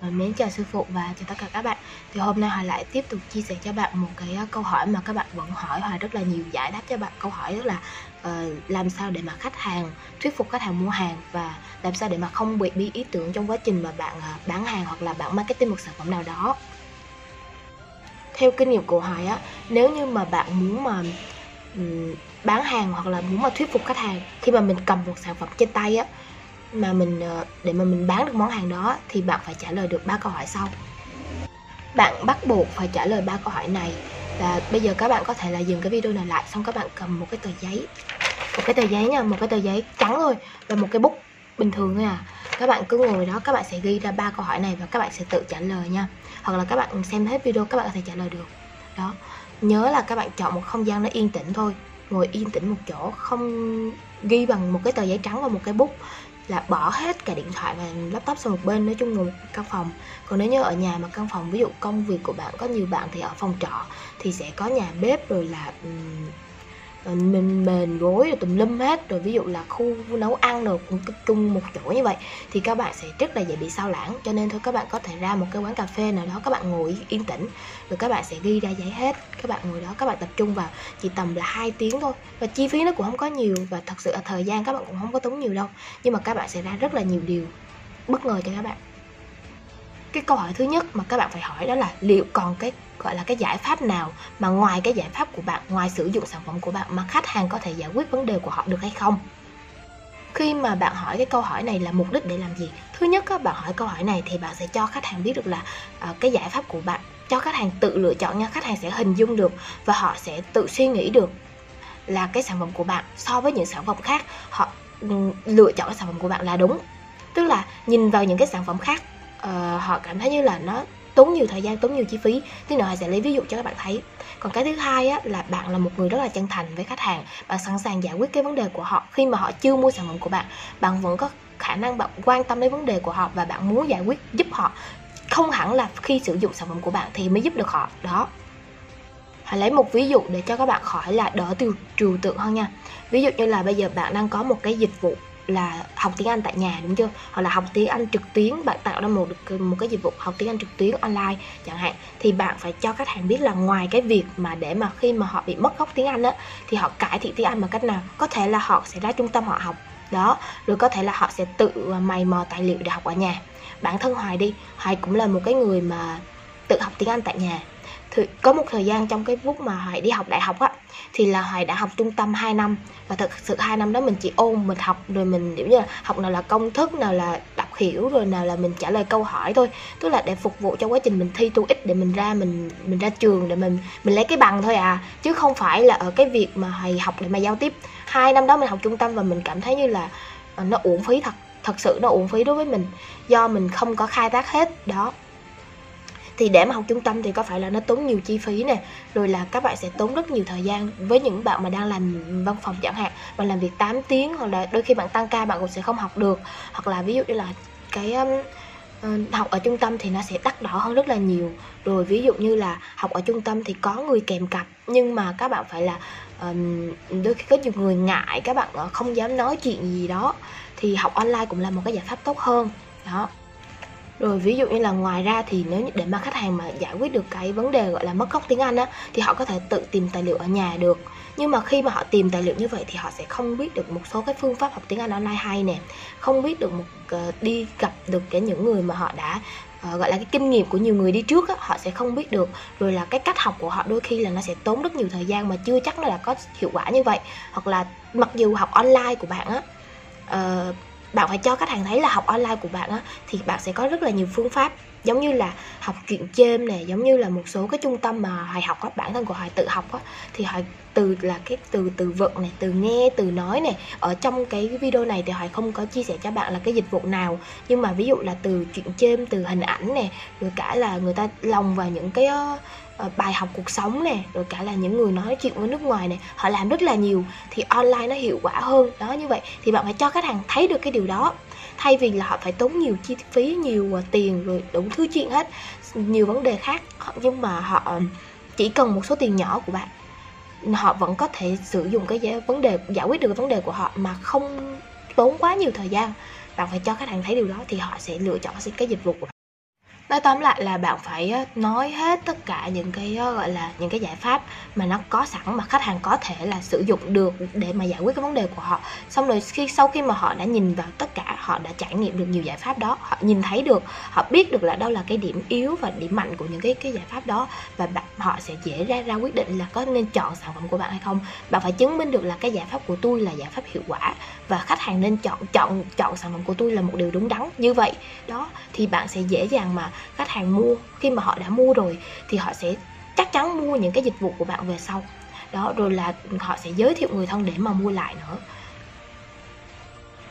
Ờ, mến chào sư phụ và chào tất cả các bạn. Thì hôm nay hòa lại tiếp tục chia sẻ cho bạn một cái ờ, câu hỏi mà các bạn vẫn hỏi. Hòa rất là nhiều giải đáp cho bạn câu hỏi rất là uh, làm sao để mà khách hàng thuyết phục khách hàng mua hàng và làm sao để mà không bị bí ý tưởng trong quá trình mà bạn uh, bán hàng hoặc là bạn marketing một sản phẩm nào đó. Theo kinh nghiệm của hòa á nếu như mà bạn muốn mà um, bán hàng hoặc là muốn mà thuyết phục khách hàng khi mà mình cầm một sản phẩm trên tay á mà mình ờ, để mà mình bán được món hàng đó thì bạn phải trả lời được ba câu hỏi sau. Bạn bắt buộc phải trả lời ba câu hỏi này. Và bây giờ các bạn có thể là dừng cái video này lại, xong các bạn cầm một cái tờ giấy. Một cái tờ giấy nha, một cái tờ giấy trắng thôi và một cái bút bình thường thôi à. Các bạn cứ ngồi đó, các bạn sẽ ghi ra ba câu hỏi này và các bạn sẽ tự trả lời nha. Hoặc là các bạn xem hết video, các bạn có thể trả lời được. Đó. Nhớ là các bạn chọn một không gian nó yên tĩnh thôi. Ngồi yên tĩnh một chỗ, không ghi bằng một cái tờ giấy trắng và một cái bút là bỏ hết cả điện thoại và laptop sang một bên nói chung ngồi một căn phòng. Còn nếu như ở nhà mà căn phòng ví dụ công việc của bạn có nhiều bạn thì ở phòng trọ thì sẽ có nhà bếp rồi là um, Ờ, mình mền gối rồi tùm lum hết. Rồi ví dụ là khu nấu ăn rồi cũng tập trung một chỗ như vậy, thì các bạn sẽ rất là dễ bị sao lãng. Cho nên thôi, các bạn có thể ra một cái quán cà phê nào đó, các bạn ngồi yên tĩnh, rồi các bạn sẽ ghi ra giấy hết. Các bạn ngồi đó, các bạn tập trung vào chỉ tầm là hai tiếng thôi. Và chi phí nó cũng không có nhiều, và thật sự là thời gian các bạn cũng không có tốn nhiều đâu. Nhưng mà các bạn sẽ ra rất là nhiều điều bất ngờ cho các bạn cái câu hỏi thứ nhất mà các bạn phải hỏi đó là liệu còn cái gọi là cái giải pháp nào mà ngoài cái giải pháp của bạn ngoài sử dụng sản phẩm của bạn mà khách hàng có thể giải quyết vấn đề của họ được hay không? Khi mà bạn hỏi cái câu hỏi này là mục đích để làm gì? Thứ nhất các bạn hỏi câu hỏi này thì bạn sẽ cho khách hàng biết được là uh, cái giải pháp của bạn cho khách hàng tự lựa chọn nha khách hàng sẽ hình dung được và họ sẽ tự suy nghĩ được là cái sản phẩm của bạn so với những sản phẩm khác họ ừ, lựa chọn cái sản phẩm của bạn là đúng. Tức là nhìn vào những cái sản phẩm khác uh, họ cảm thấy như là nó tốn nhiều thời gian tốn nhiều chi phí. Tí nữa sẽ lấy ví dụ cho các bạn thấy. Còn cái thứ hai á, là bạn là một người rất là chân thành với khách hàng. Bạn sẵn sàng giải quyết cái vấn đề của họ khi mà họ chưa mua sản phẩm của bạn. Bạn vẫn có khả năng bạn quan tâm đến vấn đề của họ và bạn muốn giải quyết giúp họ. Không hẳn là khi sử dụng sản phẩm của bạn thì mới giúp được họ. Đó. Hãy lấy một ví dụ để cho các bạn khỏi là đỡ tiêu trừu tượng hơn nha. Ví dụ như là bây giờ bạn đang có một cái dịch vụ là học tiếng Anh tại nhà, đúng chưa? Hoặc là học tiếng Anh trực tuyến, bạn tạo ra một một cái dịch vụ học tiếng Anh trực tuyến online chẳng hạn, thì bạn phải cho khách hàng biết là ngoài cái việc mà để mà khi mà họ bị mất gốc tiếng Anh á, thì họ cải thiện tiếng Anh bằng cách nào? Có thể là họ sẽ ra trung tâm họ học, đó. Rồi có thể là họ sẽ tự à, mày mò tài liệu để học ở nhà. Bản thân Hoài đi, Hoài cũng là một cái người mà tự học tiếng Anh tại nhà thì có một thời gian trong cái lúc mà Hoài đi học đại học á, thì là Hoài đã học trung tâm 2 năm. Và thực sự hai năm đó mình chỉ ôn, mình học, rồi mình, kiểu như là, học nào là công thức, nào là đọc hiểu, rồi nào là mình trả lời câu hỏi thôi. Tức là để phục vụ cho quá trình mình thi tu ích để mình ra mình mình ra trường để mình mình lấy cái bằng thôi à. Chứ không phải là ở cái việc mà Hoài học để mà giao tiếp. Hai năm đó mình học trung tâm và mình cảm thấy như là ờ, nó uổng phí thật thật sự nó uổng phí đối với mình. Do mình không có khai thác hết, đó thì để mà học trung tâm thì có phải là nó tốn nhiều chi phí nè rồi là các bạn sẽ tốn rất nhiều thời gian với những bạn mà đang làm văn phòng chẳng hạn mà làm việc 8 tiếng hoặc là đôi khi bạn tăng ca bạn cũng sẽ không học được. Hoặc là ví dụ như là cái um, học ở trung tâm thì nó sẽ đắt đỏ hơn rất là nhiều. Rồi ví dụ như là học ở trung tâm thì có người kèm cặp nhưng mà các bạn phải là um, đôi khi có nhiều người ngại các bạn ờ, không dám nói chuyện gì đó thì học online cũng là một cái giải pháp tốt hơn. Đó rồi ví dụ như là ngoài ra thì nếu để mà khách hàng mà giải quyết được cái vấn đề gọi là mất gốc tiếng Anh á thì họ có thể tự tìm tài liệu ở nhà được. Nhưng mà khi mà họ tìm tài liệu như vậy thì họ sẽ không biết được một số cái phương pháp học tiếng Anh online hay nè. Không biết được một ờ, đi gặp được cái những người mà họ đã uh, gọi là cái kinh nghiệm của nhiều người đi trước á, họ sẽ không biết được. Rồi là cái cách học của họ đôi khi là nó sẽ tốn rất nhiều thời gian mà chưa chắc nó là có hiệu quả như vậy. Hoặc là mặc dù học online của bạn á uh, bạn phải cho khách hàng thấy là học online của bạn á thì bạn sẽ có rất là nhiều phương pháp giống như là học chuyện chêm nè giống như là một số cái trung tâm mà hoài học á bản thân của hoài tự học á thì hoài từ là cái từ từ vựng này từ nghe từ nói này ở trong cái video này thì hoài không có chia sẻ cho bạn là cái dịch vụ nào nhưng mà ví dụ là từ chuyện chêm từ hình ảnh này rồi cả là người ta lòng vào những cái uh, Ờ, bài học cuộc sống nè, rồi cả là những người nói chuyện với nước ngoài này họ làm rất là nhiều, thì online nó hiệu quả hơn. Đó, như vậy thì bạn phải cho khách hàng thấy được cái điều đó. Thay vì là họ phải tốn nhiều chi phí, nhiều ờ, tiền rồi đủ thứ chuyện hết, nhiều vấn đề khác nhưng mà họ ờ, chỉ cần một số tiền nhỏ của bạn, họ vẫn có thể sử dụng cái vấn đề, giải quyết được cái vấn đề của họ mà không tốn quá nhiều thời gian. Bạn phải cho khách hàng thấy điều đó thì họ sẽ lựa chọn cái dịch vụ của bạn nói tóm lại là bạn phải nói hết tất cả những cái gọi là, những cái giải pháp mà nó có sẵn mà khách hàng có thể là sử dụng được để mà giải quyết cái vấn đề của họ. Xong rồi khi, sau khi mà họ đã nhìn vào tất cả họ đã trải nghiệm được nhiều giải pháp đó. Họ nhìn thấy được họ biết được là đâu là cái điểm yếu và điểm mạnh của những cái cái giải pháp đó và bạn, họ sẽ dễ ra ra quyết định là có nên chọn sản phẩm của bạn hay không. Bạn phải chứng minh được là cái giải pháp của tôi là giải pháp hiệu quả và khách hàng nên chọn chọn chọn sản phẩm của tôi là một điều đúng đắn. Như vậy đó thì bạn sẽ dễ dàng mà khách hàng mua. Khi mà họ đã mua rồi thì họ sẽ chắc chắn mua những cái dịch vụ của bạn về sau. Đó rồi là họ sẽ giới thiệu người thân để mà mua lại nữa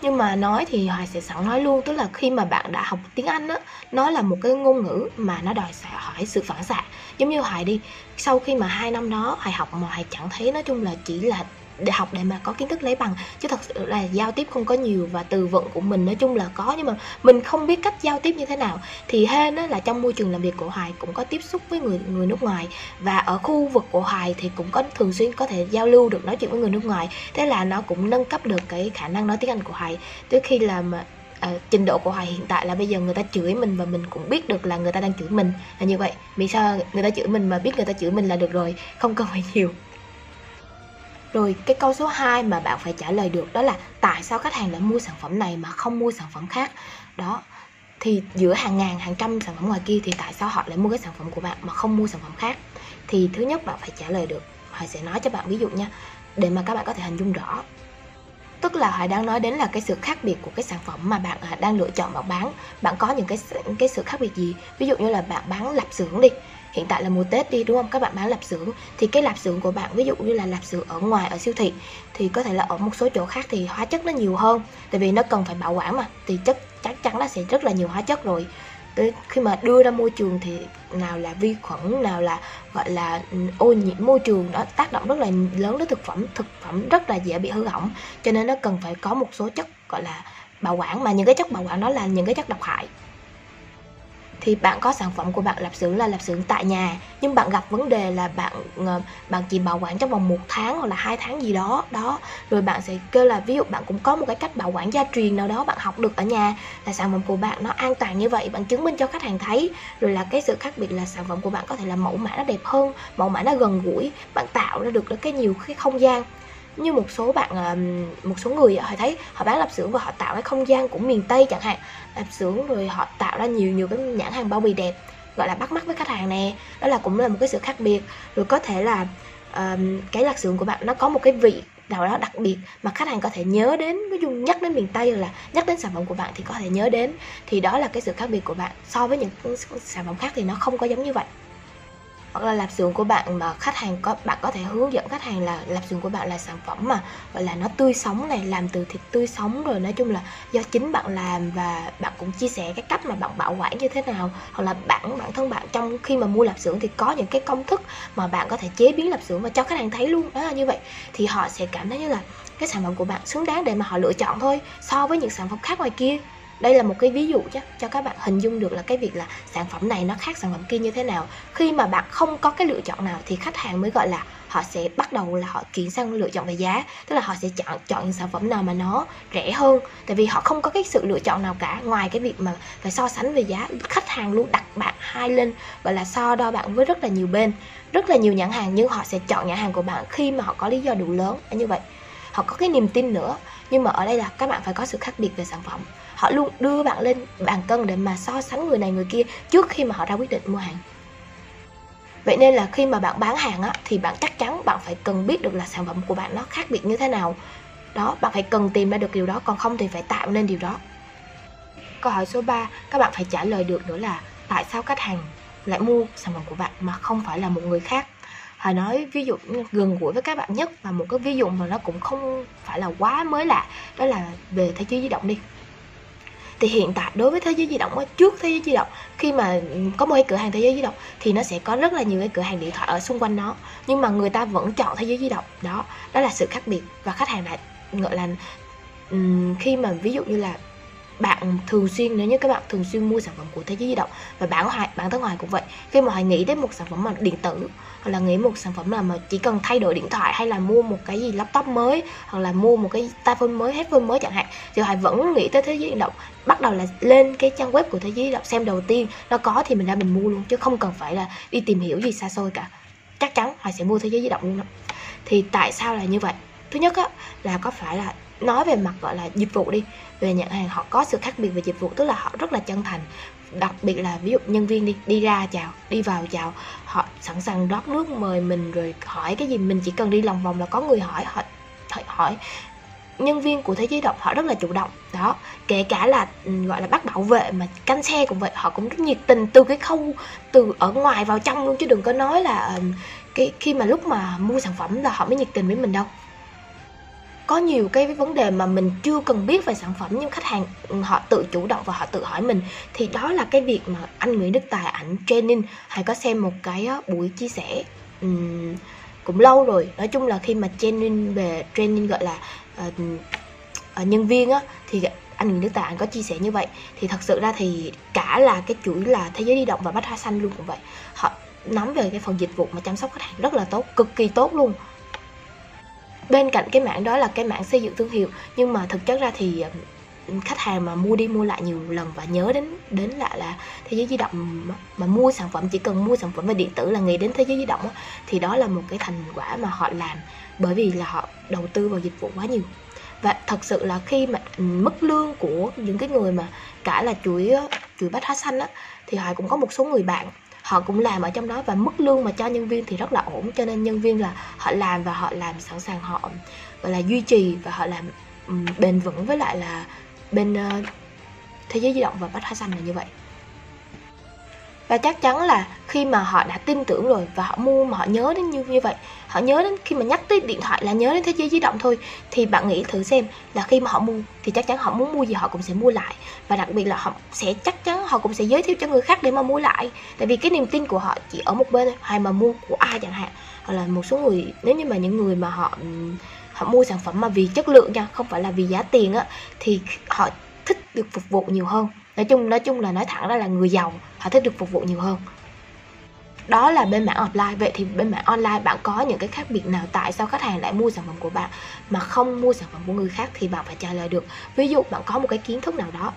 nhưng mà nói thì hoài sẽ sẵn nói luôn, tức là khi mà bạn đã học tiếng anh á, nó là một cái ngôn ngữ mà nó đòi hỏi sự phản xạ. Giống như hoài đi, sau khi mà hai năm đó hoài học mà hoài chẳng thấy, nói chung là chỉ là để học để mà có kiến thức lấy bằng. Chứ thật sự là giao tiếp không có nhiều và từ vựng của mình nói chung là có nhưng mà mình không biết cách giao tiếp như thế nào. Thì hên á, là trong môi trường làm việc của hoài cũng có tiếp xúc với người người nước ngoài. Và ở khu vực của hoài thì cũng có thường xuyên có thể giao lưu được nói chuyện với người nước ngoài. Thế là nó cũng nâng cấp được cái khả năng nói tiếng anh của hoài. Tới khi là mà À, trình độ của hoài hiện tại là bây giờ người ta chửi mình và mình cũng biết được là người ta đang chửi mình. Là như vậy. Vì sao người ta chửi mình mà biết người ta chửi mình là được rồi? Không cần phải nhiều rồi cái câu số 2 mà bạn phải trả lời được đó là tại sao khách hàng lại mua sản phẩm này mà không mua sản phẩm khác. Đó. Thì giữa hàng ngàn, hàng trăm sản phẩm ngoài kia thì tại sao họ lại mua cái sản phẩm của bạn mà không mua sản phẩm khác? Thì thứ nhất bạn phải trả lời được. Họ sẽ nói cho bạn ví dụ nha, để mà các bạn có thể hình dung rõ. Tức là họ đang nói đến là cái sự khác biệt của cái sản phẩm mà bạn à, đang lựa chọn bạn bán. Bạn có những cái cái sự khác biệt gì? Ví dụ như là bạn bán lạp xưởng đi hiện tại là mùa tết đi, đúng không? Các bạn bán lạp xưởng. Thì cái lạp xưởng của bạn, ví dụ như là lạp xưởng ở ngoài, ở siêu thị, thì có thể là ở một số chỗ khác thì hóa chất nó nhiều hơn. Tại vì nó cần phải bảo quản mà, thì chất chắc chắn nó sẽ rất là nhiều hóa chất rồi. Tới khi mà đưa ra môi trường thì nào là vi khuẩn, nào là, gọi là ừ, ô nhiễm môi trường đó tác động rất là lớn đến thực phẩm thực phẩm rất là dễ bị hư hỏng. Cho nên nó cần phải có một số chất, gọi là, bảo quản mà những cái chất bảo quản đó là những cái chất độc hại thì bạn có sản phẩm của bạn lạp xưởng là lạp xưởng tại nhà, nhưng bạn gặp vấn đề là bạn ờ, bạn chỉ bảo quản trong vòng một tháng hoặc là hai tháng gì đó đó. Rồi bạn sẽ kêu là, ví dụ bạn cũng có một cái cách bảo quản gia truyền nào đó bạn học được ở nhà, là sản phẩm của bạn nó an toàn như vậy, bạn chứng minh cho khách hàng thấy. Rồi là cái sự khác biệt là sản phẩm của bạn có thể là mẫu mã nó đẹp hơn, mẫu mã nó gần gũi, bạn tạo ra được cái nhiều cái không gian như một số bạn à, một số người họ thấy họ bán lạp xưởng và họ tạo cái không gian của miền tây chẳng hạn. Lạp xưởng rồi họ tạo ra nhiều nhiều cái nhãn hàng bao bì đẹp gọi là bắt mắt với khách hàng nè. Đó là cũng là một cái sự khác biệt. Rồi có thể là um, cái lạp xưởng của bạn nó có một cái vị nào đó đặc biệt mà khách hàng có thể nhớ đến ví dụ nhắc đến miền tây là nhắc đến sản phẩm của bạn thì có thể nhớ đến. Thì đó là cái sự khác biệt của bạn. So với những sản phẩm khác thì nó không có giống như vậy hoặc là lạp xưởng của bạn mà khách hàng có, bạn có thể hướng dẫn khách hàng là lạp xưởng của bạn là sản phẩm mà, gọi là nó tươi sống này, làm từ thịt tươi sống rồi, nói chung là do chính bạn làm và bạn cũng chia sẻ cái cách mà bạn bảo quản như thế nào. Hoặc là bản bản thân bạn trong khi mà mua lạp xưởng thì có những cái công thức mà bạn có thể chế biến lạp xưởng và cho khách hàng thấy luôn. Đó là như vậy. Thì họ sẽ cảm thấy như là cái sản phẩm của bạn xứng đáng để mà họ lựa chọn thôi, so với những sản phẩm khác ngoài kia đây là một cái ví dụ chắc cho các bạn hình dung được là cái việc là sản phẩm này nó khác sản phẩm kia như thế nào. Khi mà bạn không có cái lựa chọn nào thì khách hàng mới gọi là họ sẽ bắt đầu là họ chuyển sang lựa chọn về giá. Tức là họ sẽ chọn chọn những sản phẩm nào mà nó rẻ hơn. Tại vì họ không có cái sự lựa chọn nào cả. Ngoài cái việc mà phải so sánh về giá, khách hàng luôn đặt bạn hai lên, gọi là so đo bạn với rất là nhiều bên, rất là nhiều nhãn hàng. Nhưng họ sẽ chọn nhãn hàng của bạn khi mà họ có lý do đủ lớn. Như vậy, họ có cái niềm tin nữa. Nhưng mà ở đây là các bạn phải có sự khác biệt về sản phẩm họ luôn đưa bạn lên bàn cân để mà so sánh người này người kia trước khi mà họ ra quyết định mua hàng. Vậy nên là khi mà bạn bán hàng á, thì bạn chắc chắn bạn phải cần biết được là sản phẩm của bạn nó khác biệt như thế nào. Đó, bạn phải cần tìm ra được điều đó, còn không thì phải tạo nên điều đó. Câu hỏi số 3 các bạn phải trả lời được nữa là tại sao khách hàng lại mua sản phẩm của bạn mà không phải là một người khác? Hà nói ví dụ gần gũi với các bạn nhất và một cái ví dụ mà nó cũng không phải là quá mới lạ, đó là về thế giới di động đi thì hiện tại đối với thế giới di động trước thế giới di động, khi mà có một cái cửa hàng thế giới di động thì nó sẽ có rất là nhiều cái cửa hàng điện thoại ở xung quanh nó nhưng mà người ta vẫn chọn thế giới di động, đó. Đó là sự khác biệt và khách hàng lại, gọi là khi mà ví dụ như là bạn thường xuyên nếu như các bạn thường xuyên mua sản phẩm của thế giới di động và bản hoài bản thân hoài cũng vậy khi mà hoài nghĩ đến một sản phẩm mà điện tử hoặc là nghĩ một sản phẩm là mà chỉ cần thay đổi điện thoại hay là mua một cái gì laptop mới hoặc là mua một cái tai phone mới headphone mới chẳng hạn thì hoài vẫn nghĩ tới thế giới di động bắt đầu là lên cái trang web của thế giới di động xem đầu tiên nó có thì mình ra mình mua luôn chứ không cần phải là đi tìm hiểu gì xa xôi cả. Chắc chắn hoài sẽ mua thế giới di động luôn đó. Thì tại sao là như vậy? Thứ nhất á, là có phải là nói về mặt, gọi là, dịch vụ đi. Về nhận hàng, họ có sự khác biệt về dịch vụ, tức là họ rất là chân thành. Đặc biệt là ví dụ nhân viên đi đi ra chào, đi vào chào, họ sẵn sàng rót nước mời mình rồi hỏi cái gì, mình chỉ cần đi lòng vòng là có người hỏi, họ hỏi. Nhân viên của thế giới động họ rất là chủ động. Đó, kể cả là ừ, gọi là bắt bảo vệ mà canh xe cũng vậy, họ cũng rất nhiệt tình từ cái khâu, từ ở ngoài vào trong luôn, chứ đừng có nói là ừ, cái, khi mà lúc mà mua sản phẩm là họ mới nhiệt tình với mình đâu có nhiều cái vấn đề mà mình chưa cần biết về sản phẩm nhưng khách hàng ừ, họ tự chủ động và họ tự hỏi mình thì đó là cái việc mà anh Nguyễn Đức Tài ảnh training hay có xem một cái buổi chia sẻ um, cũng lâu rồi. Nói chung là khi mà training về training gọi là uh, uh, nhân viên á thì anh Nguyễn Đức Tài anh có chia sẻ như vậy. Thì thật sự ra thì cả là cái chuỗi là thế giới đi động và bách hóa xanh luôn cũng vậy. Họ nắm về cái phần dịch vụ mà chăm sóc khách hàng rất là tốt cực kỳ tốt luôn bên cạnh cái mảng đó là cái mảng xây dựng thương hiệu nhưng mà thực chất ra thì ờ, khách hàng mà mua đi mua lại nhiều lần và nhớ đến đến lại là thế giới di động mà, mà mua sản phẩm chỉ cần mua sản phẩm về điện tử là nghĩ đến thế giới di động thì đó là một cái thành quả mà họ làm bởi vì là họ đầu tư vào dịch vụ quá nhiều. Và thật sự là khi mà ừ, mức lương của những cái người mà cả là chuỗi ờ, chuỗi bách hóa xanh á thì họ cũng có một số người bạn họ cũng làm ở trong đó và mức lương mà cho nhân viên thì rất là ổn cho nên nhân viên là họ làm và họ làm sẵn sàng họ gọi là duy trì và họ làm bền vững với lại là bên uh, thế giới di động và bách hóa xanh là như vậy và chắc chắn là khi mà họ đã tin tưởng rồi và họ mua mà họ nhớ đến như như vậy, họ nhớ đến khi mà nhắc tới điện thoại là nhớ đến thế giới di động thôi, thì bạn nghĩ thử xem là khi mà họ mua thì chắc chắn họ muốn mua gì họ cũng sẽ mua lại. Và đặc biệt là họ sẽ, chắc chắn họ cũng sẽ giới thiệu cho người khác để mà mua lại. Tại vì cái niềm tin của họ chỉ ở một bên thôi, hay mà mua của ai chẳng hạn. Hoặc là một số người, nếu như mà những người mà họ họ mua sản phẩm mà vì chất lượng nha, không phải là vì giá tiền á, thì họ thích được phục vụ nhiều hơn nói chung nói chung là nói thẳng ra là người giàu, họ thích được phục vụ nhiều hơn. Đó là bên mảng offline. Vậy thì bên mảng online bạn có những cái khác biệt nào? Tại sao khách hàng lại mua sản phẩm của bạn mà không mua sản phẩm của người khác thì bạn phải trả lời được. Ví dụ bạn có một cái kiến thức nào đó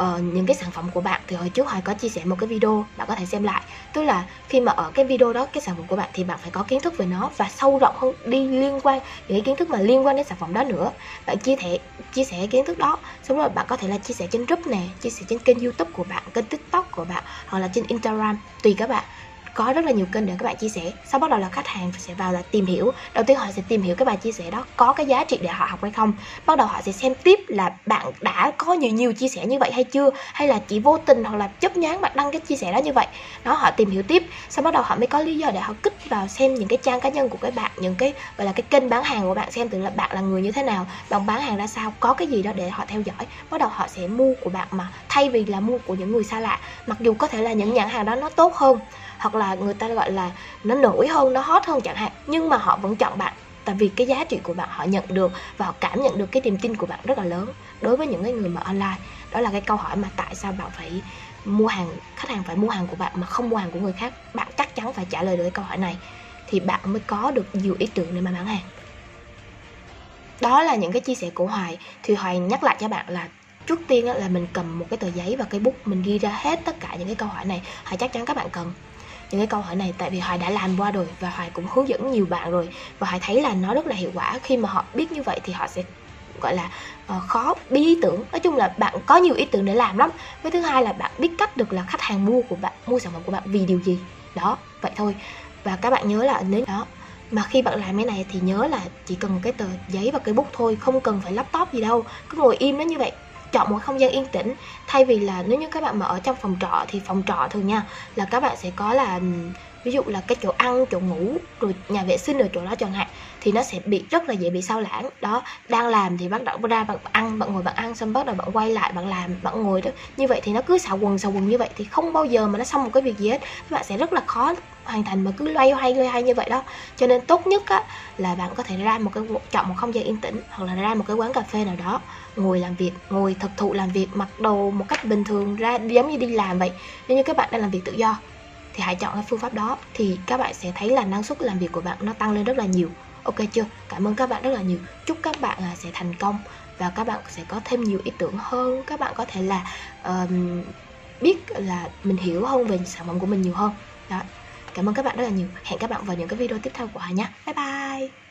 uh, những cái sản phẩm của bạn thì hồi trước hoài có chia sẻ một cái video bạn có thể xem lại. Tức là khi mà ở cái video đó cái sản phẩm của bạn thì bạn phải có kiến thức về nó và sâu rộng hơn đi liên quan những cái kiến thức mà liên quan đến sản phẩm đó nữa. Bạn chia sẻ chia sẻ kiến thức đó xong rồi bạn có thể là chia sẻ trên group nè chia sẻ trên kênh youtube của bạn kênh tiktok của bạn hoặc là trên instagram tùy các bạn có rất là nhiều kênh để các bạn chia sẻ. Sau bắt đầu là khách hàng sẽ vào là tìm hiểu. Đầu tiên họ sẽ tìm hiểu cái bài chia sẻ đó có cái giá trị để họ học hay không. Bắt đầu họ sẽ xem tiếp là bạn đã có nhiều nhiều chia sẻ như vậy hay chưa, hay là chỉ vô tình hoặc là chấp nhán bạn đăng cái chia sẻ đó như vậy. Đó, họ tìm hiểu tiếp. Sau bắt đầu họ mới có lý do để họ kích vào xem những cái trang cá nhân của các bạn, những cái, gọi là cái kênh bán hàng của bạn xem từ là bạn là người như thế nào, bạn bán hàng ra sao, có cái gì đó để họ theo dõi. Bắt đầu họ sẽ mua của bạn mà thay vì là mua của những người xa lạ. Mặc dù có thể là những nhãn hàng đó nó tốt hơn, hoặc là người ta gọi là nó nổi hơn, nó hot hơn chẳng hạn. Nhưng mà họ vẫn chọn bạn, tại vì cái giá trị của bạn họ nhận được và họ cảm nhận được cái niềm tin của bạn rất là lớn đối với những cái người mà online. Đó là cái câu hỏi mà tại sao bạn phải mua hàng, khách hàng phải mua hàng của bạn mà không mua hàng của người khác? Bạn chắc chắn phải trả lời được cái câu hỏi này thì bạn mới có được nhiều ý tưởng để mà bán hàng. Đó là những cái chia sẻ của hoài. Thì hoài nhắc lại cho bạn là trước tiên là mình cầm một cái tờ giấy và cái bút mình ghi ra hết tất cả những cái câu hỏi này. Hoài chắc chắn các bạn cần những cái câu hỏi này tại vì hoài đã làm qua rồi và hoài cũng hướng dẫn nhiều bạn rồi. Và hoài thấy là nó rất là hiệu quả. Khi mà họ biết như vậy thì họ sẽ gọi là uh, khó bí ý tưởng. Nói chung là bạn có nhiều ý tưởng để làm lắm. Với thứ hai là bạn biết cách được là khách hàng mua của bạn mua sản phẩm của bạn vì điều gì. Đó vậy thôi. Và các bạn nhớ là nếu đó mà khi bạn làm cái này thì nhớ là chỉ cần cái tờ giấy và cái bút thôi không cần phải laptop gì đâu. Cứ ngồi im nó như vậy chọn một không gian yên tĩnh. Thay vì là nếu như các bạn mà ở trong phòng trọ thì phòng trọ thường nha, là các bạn sẽ có là ví dụ là cái chỗ ăn, chỗ ngủ, rồi nhà vệ sinh ở chỗ đó chẳng hạn, thì nó sẽ bị, rất là dễ bị sao lãng. Đó, đang làm thì bắt đầu ra bạn ăn, bạn ngồi bạn ăn, xong bắt đầu bạn quay lại bạn làm, bạn ngồi đó. Như vậy thì nó cứ xào quần xào quần như vậy thì không bao giờ mà nó xong một cái việc gì hết. Các bạn sẽ rất là khó hoàn thành mà cứ loay hoay loay hoay như vậy đó. Cho nên tốt nhất á là bạn có thể ra một cái chọn một không gian yên tĩnh hoặc là ra một cái quán cà phê nào đó ngồi làm việc ngồi thực thụ làm việc mặc đồ một cách bình thường ra giống như đi làm vậy. Nếu như các bạn đang làm việc tự do thì hãy chọn cái phương pháp đó thì các bạn sẽ thấy là năng suất làm việc của bạn nó tăng lên rất là nhiều. Ok chưa? Cảm ơn các bạn rất là nhiều. Chúc các bạn à, sẽ thành công và các bạn sẽ có thêm nhiều ý tưởng hơn. Các bạn có thể là um, biết là mình hiểu hơn về sản phẩm của mình nhiều hơn. Đó cảm ơn các bạn rất là nhiều. Hẹn các bạn vào những cái video tiếp theo của Hà nhé bye bye.